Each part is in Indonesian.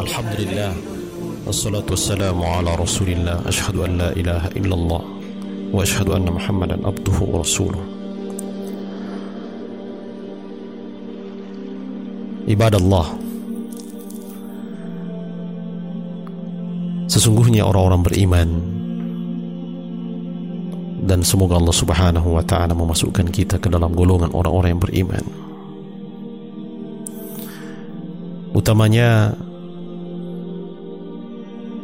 الحمد لله والصلاة والسلام على رسول الله أشهد أن لا إله إلا الله وأشهد أن محمدا عبده ورسوله عباد الله Sesungguhnya orang-orang beriman dan semoga Allah Subhanahu wa taala memasukkan kita ke dalam golongan orang-orang yang beriman. Utamanya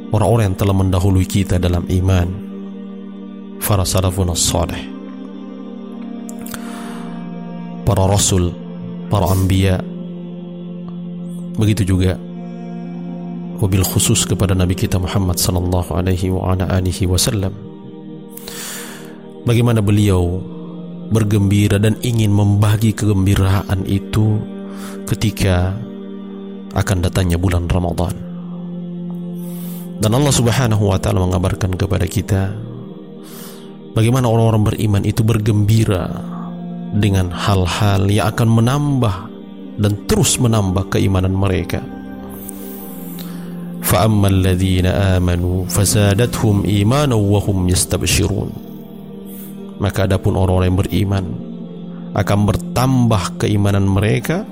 orang-orang yang telah mendahului kita dalam iman, para salafun salih, para rasul, para anbiya, begitu juga wabil khusus kepada Nabi kita Muhammad sallallahu alaihi wa ala alihi wasallam. Bagaimana beliau bergembira dan ingin membagi kegembiraan itu ketika akan datangnya bulan Ramadan dan Allah Subhanahu wa taala mengabarkan kepada kita bagaimana orang-orang beriman itu bergembira dengan hal-hal yang akan menambah dan terus menambah keimanan mereka فأما الذين آمنوا فزادتهم إيمانا وهم يستبشرون maka adapun orang-orang yang beriman akan bertambah keimanan mereka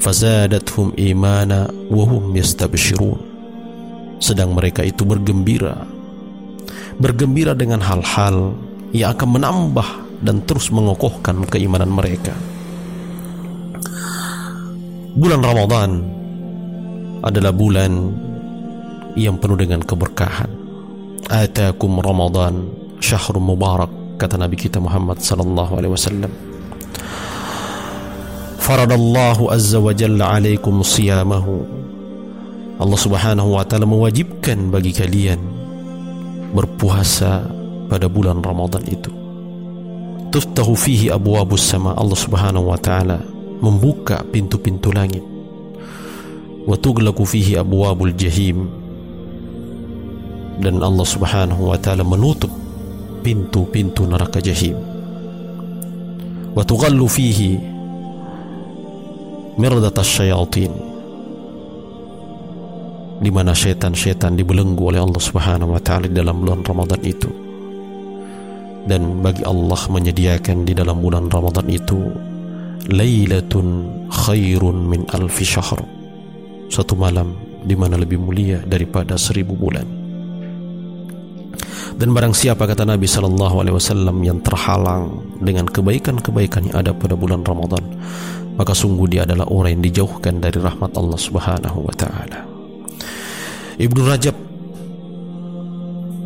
fazadathum imana wahum yastabshirun sedang mereka itu bergembira bergembira dengan hal-hal yang akan menambah dan terus mengokohkan keimanan mereka bulan Ramadan adalah bulan yang penuh dengan keberkahan. Atakum Ramadan syahrul mubarak kata Nabi kita Muhammad sallallahu alaihi wasallam. Faradallahu azza wa jalla alaikum siyamahu. Allah Subhanahu wa taala mewajibkan bagi kalian berpuasa pada bulan Ramadan itu. Tuftahu fihi abwabus sama Allah Subhanahu wa taala membuka pintu-pintu langit. Wa tughlaqu fihi abwabul jahim dan Allah Subhanahu wa taala menutup pintu-pintu neraka jahim. Wa tughallu fihi mirdat asyayatin di mana setan-setan dibelenggu oleh Allah Subhanahu wa taala dalam bulan Ramadan itu. Dan bagi Allah menyediakan di dalam bulan Ramadan itu lailatun khairun min alfi syahr. Satu malam di mana lebih mulia daripada seribu bulan. Dan barang siapa kata Nabi Shallallahu Alaihi Wasallam yang terhalang dengan kebaikan-kebaikan yang ada pada bulan Ramadan, maka sungguh dia adalah orang yang dijauhkan dari rahmat Allah Subhanahu Wa Taala. Ibnu Rajab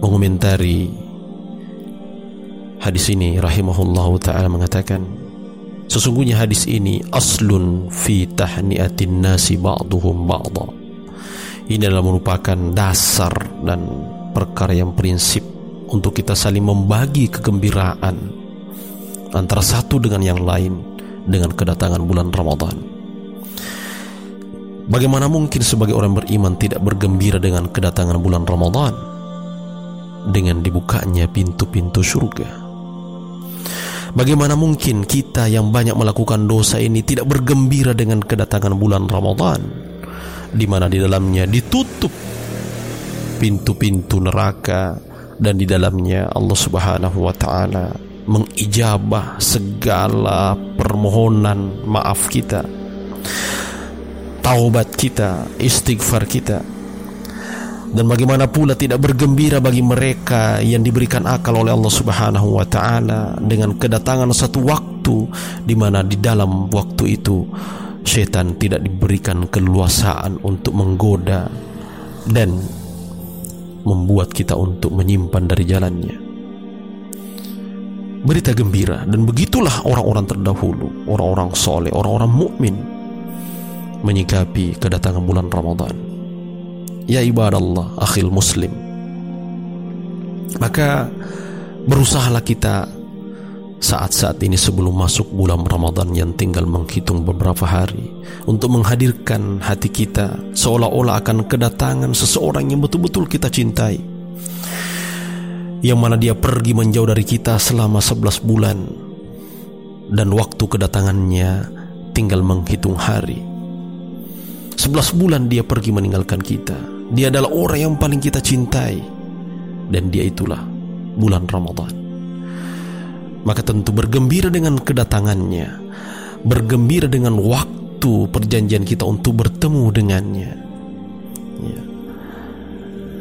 mengomentari hadis ini rahimahullah taala mengatakan sesungguhnya hadis ini aslun fi tahniatin nasi ba'duhum ba'dha ini adalah merupakan dasar dan perkara yang prinsip untuk kita saling membagi kegembiraan antara satu dengan yang lain dengan kedatangan bulan Ramadan. Bagaimana mungkin sebagai orang beriman tidak bergembira dengan kedatangan bulan Ramadan dengan dibukanya pintu-pintu surga? Bagaimana mungkin kita yang banyak melakukan dosa ini tidak bergembira dengan kedatangan bulan Ramadan di mana di dalamnya ditutup pintu-pintu neraka dan di dalamnya Allah Subhanahu wa taala mengijabah segala permohonan maaf kita taubat kita istighfar kita dan bagaimana pula tidak bergembira bagi mereka yang diberikan akal oleh Allah Subhanahu wa taala dengan kedatangan satu waktu di mana di dalam waktu itu setan tidak diberikan keluasaan untuk menggoda dan membuat kita untuk menyimpan dari jalannya. Berita gembira dan begitulah orang-orang terdahulu, orang-orang soleh, orang-orang mukmin menyikapi kedatangan bulan Ramadan. Ya ibadallah, akhil muslim. Maka berusahalah kita saat-saat ini sebelum masuk bulan Ramadan yang tinggal menghitung beberapa hari untuk menghadirkan hati kita seolah-olah akan kedatangan seseorang yang betul-betul kita cintai yang mana dia pergi menjauh dari kita selama 11 bulan dan waktu kedatangannya tinggal menghitung hari 11 bulan dia pergi meninggalkan kita. Dia adalah orang yang paling kita cintai. Dan dia itulah bulan Ramadan. Maka tentu bergembira dengan kedatangannya. Bergembira dengan waktu perjanjian kita untuk bertemu dengannya. Ya.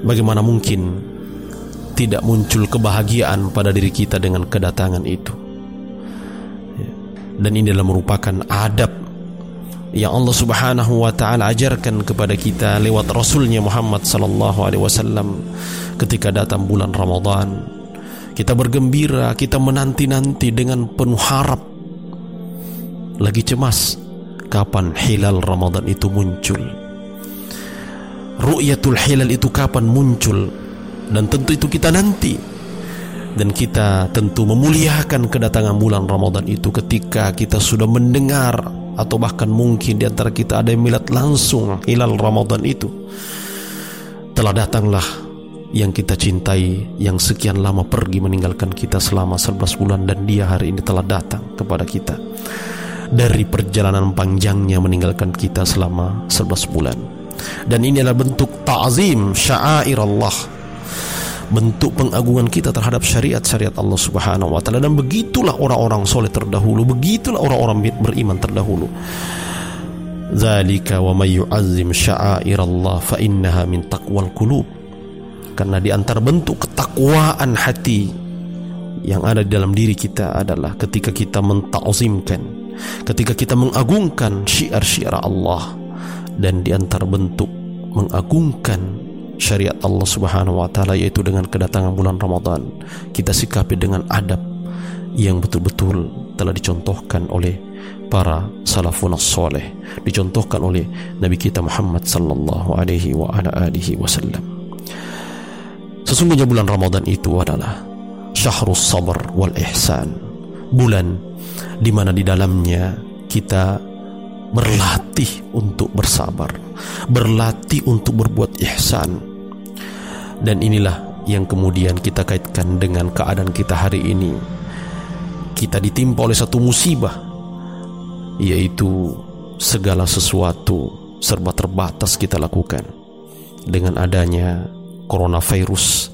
Bagaimana mungkin tidak muncul kebahagiaan pada diri kita dengan kedatangan itu? Ya. Dan ini adalah merupakan adab yang Allah Subhanahu wa taala ajarkan kepada kita lewat Rasulnya Muhammad sallallahu alaihi wasallam ketika datang bulan Ramadan kita bergembira kita menanti-nanti dengan penuh harap lagi cemas kapan hilal Ramadan itu muncul ru'yatul hilal itu kapan muncul dan tentu itu kita nanti. Dan kita tentu memuliakan kedatangan bulan Ramadan itu ketika kita sudah mendengar atau bahkan mungkin di antara kita ada yang melihat langsung hilal Ramadan itu. Telah datanglah yang kita cintai yang sekian lama pergi meninggalkan kita selama 11 bulan dan dia hari ini telah datang kepada kita. Dari perjalanan panjangnya meninggalkan kita selama 11 bulan. Dan ini adalah bentuk ta'zim sya'air Allah bentuk pengagungan kita terhadap syariat-syariat Allah Subhanahu wa taala. Dan begitulah orang-orang soleh terdahulu begitulah orang-orang beriman terdahulu. Zalika wa may yu'azzim Allah fa innaha min taqwal qulub. Karena di antara bentuk ketakwaan hati yang ada di dalam diri kita adalah ketika kita mentakzimkan ketika kita mengagungkan syiar-syiar Allah. Dan di antara bentuk mengagungkan syariat Allah Subhanahu wa taala yaitu dengan kedatangan bulan Ramadan. Kita sikapi dengan adab yang betul-betul telah dicontohkan oleh para salafun saleh dicontohkan oleh Nabi kita Muhammad sallallahu alaihi wa ala alihi wasallam. Sesungguhnya bulan Ramadan itu adalah syahrus sabr wal ihsan bulan di mana di dalamnya kita berlatih untuk bersabar, berlatih untuk berbuat ihsan. Dan inilah yang kemudian kita kaitkan dengan keadaan kita hari ini. Kita ditimpa oleh satu musibah, yaitu segala sesuatu serba terbatas kita lakukan. Dengan adanya coronavirus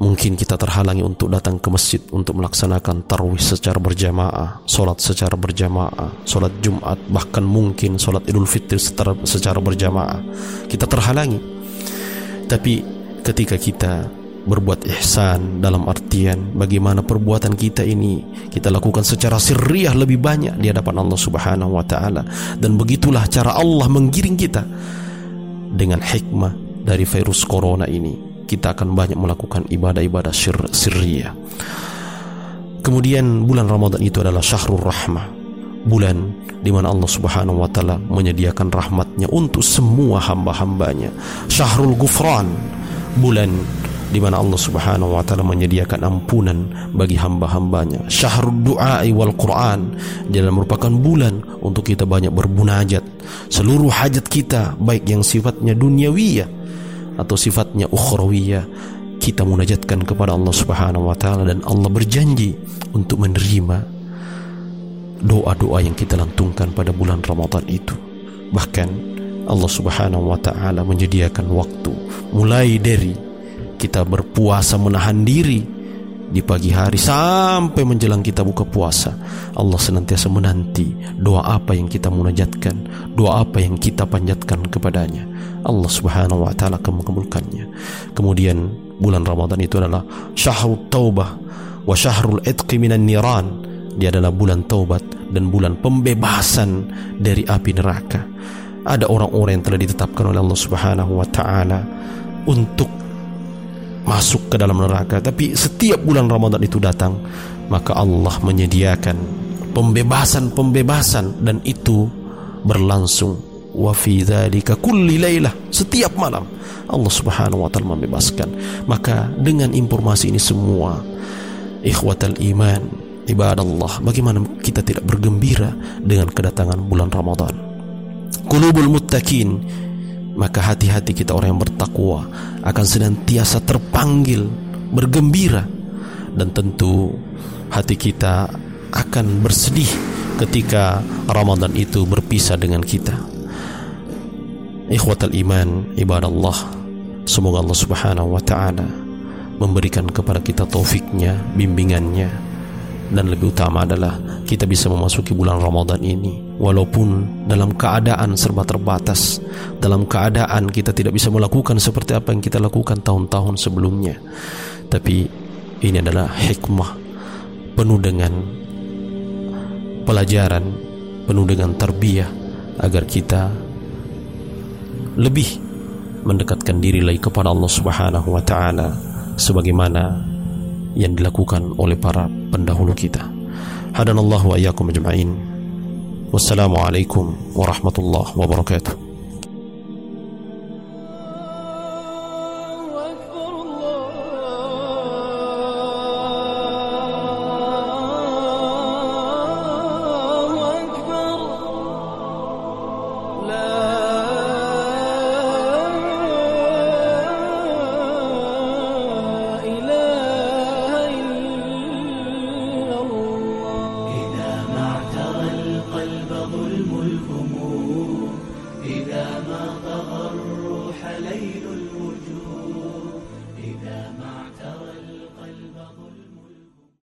Mungkin kita terhalangi untuk datang ke masjid untuk melaksanakan tarwih secara berjamaah, solat secara berjamaah, solat Jumat, bahkan mungkin solat Idul Fitri secara, secara berjamaah. Kita terhalangi. Tapi ketika kita berbuat ihsan dalam artian bagaimana perbuatan kita ini kita lakukan secara sirriyah lebih banyak di hadapan Allah Subhanahu wa taala dan begitulah cara Allah menggiring kita dengan hikmah dari virus corona ini kita akan banyak melakukan ibadah-ibadah sir. Kemudian bulan Ramadan itu adalah syahrul rahmah. Bulan di mana Allah Subhanahu wa taala menyediakan rahmatnya untuk semua hamba-hambanya. Syahrul Gufran, bulan di mana Allah Subhanahu wa taala menyediakan ampunan bagi hamba-hambanya. Syahrul du'a wal Quran dia merupakan bulan untuk kita banyak berbunajat. Seluruh hajat kita baik yang sifatnya duniawiyah atau sifatnya ukhrawiyah kita munajatkan kepada Allah Subhanahu wa taala dan Allah berjanji untuk menerima doa-doa yang kita lantungkan pada bulan Ramadan itu. Bahkan Allah Subhanahu wa taala menyediakan waktu mulai dari kita berpuasa menahan diri di pagi hari sampai menjelang kita buka puasa Allah senantiasa menanti doa apa yang kita munajatkan doa apa yang kita panjatkan kepadanya. Allah subhanahu wa ta'ala akan mengabulkannya. Kemudian bulan Ramadan itu adalah syahrul taubah wa syahrul itqi minan niran. Dia adalah bulan taubat dan bulan pembebasan dari api neraka. Ada orang-orang yang telah ditetapkan oleh Allah subhanahu wa ta'ala untuk masuk ke dalam neraka. Tapi setiap bulan Ramadan itu datang maka Allah menyediakan pembebasan-pembebasan dan itu berlangsung. Wa fi dzalika kulli lailah setiap malam Allah Subhanahu wa taala membebaskan. Maka dengan informasi ini semua ikhwatal iman ibadallah bagaimana kita tidak bergembira dengan kedatangan bulan Ramadan? Qulubul muttaqin maka hati-hati kita orang yang bertakwa akan senantiasa terpanggil bergembira. Dan tentu hati kita akan bersedih ketika Ramadan itu berpisah dengan kita. Ikhwatal iman ibadallah Semoga Allah subhanahu wa ta'ala Memberikan kepada kita taufiknya Bimbingannya. Dan lebih utama adalah Kita bisa memasuki bulan Ramadan ini Walaupun dalam keadaan serba terbatas Dalam keadaan kita tidak bisa melakukan Seperti apa yang kita lakukan tahun-tahun sebelumnya Tapi ini adalah hikmah Penuh dengan Pelajaran Penuh dengan terbiah Agar kita lebih mendekatkan diri lagi kepada Allah Subhanahu wa taala sebagaimana yang dilakukan oleh para pendahulu kita. هدنا الله وإياكم أجمعين. والسلام عليكم ورحمة الله وبركاته.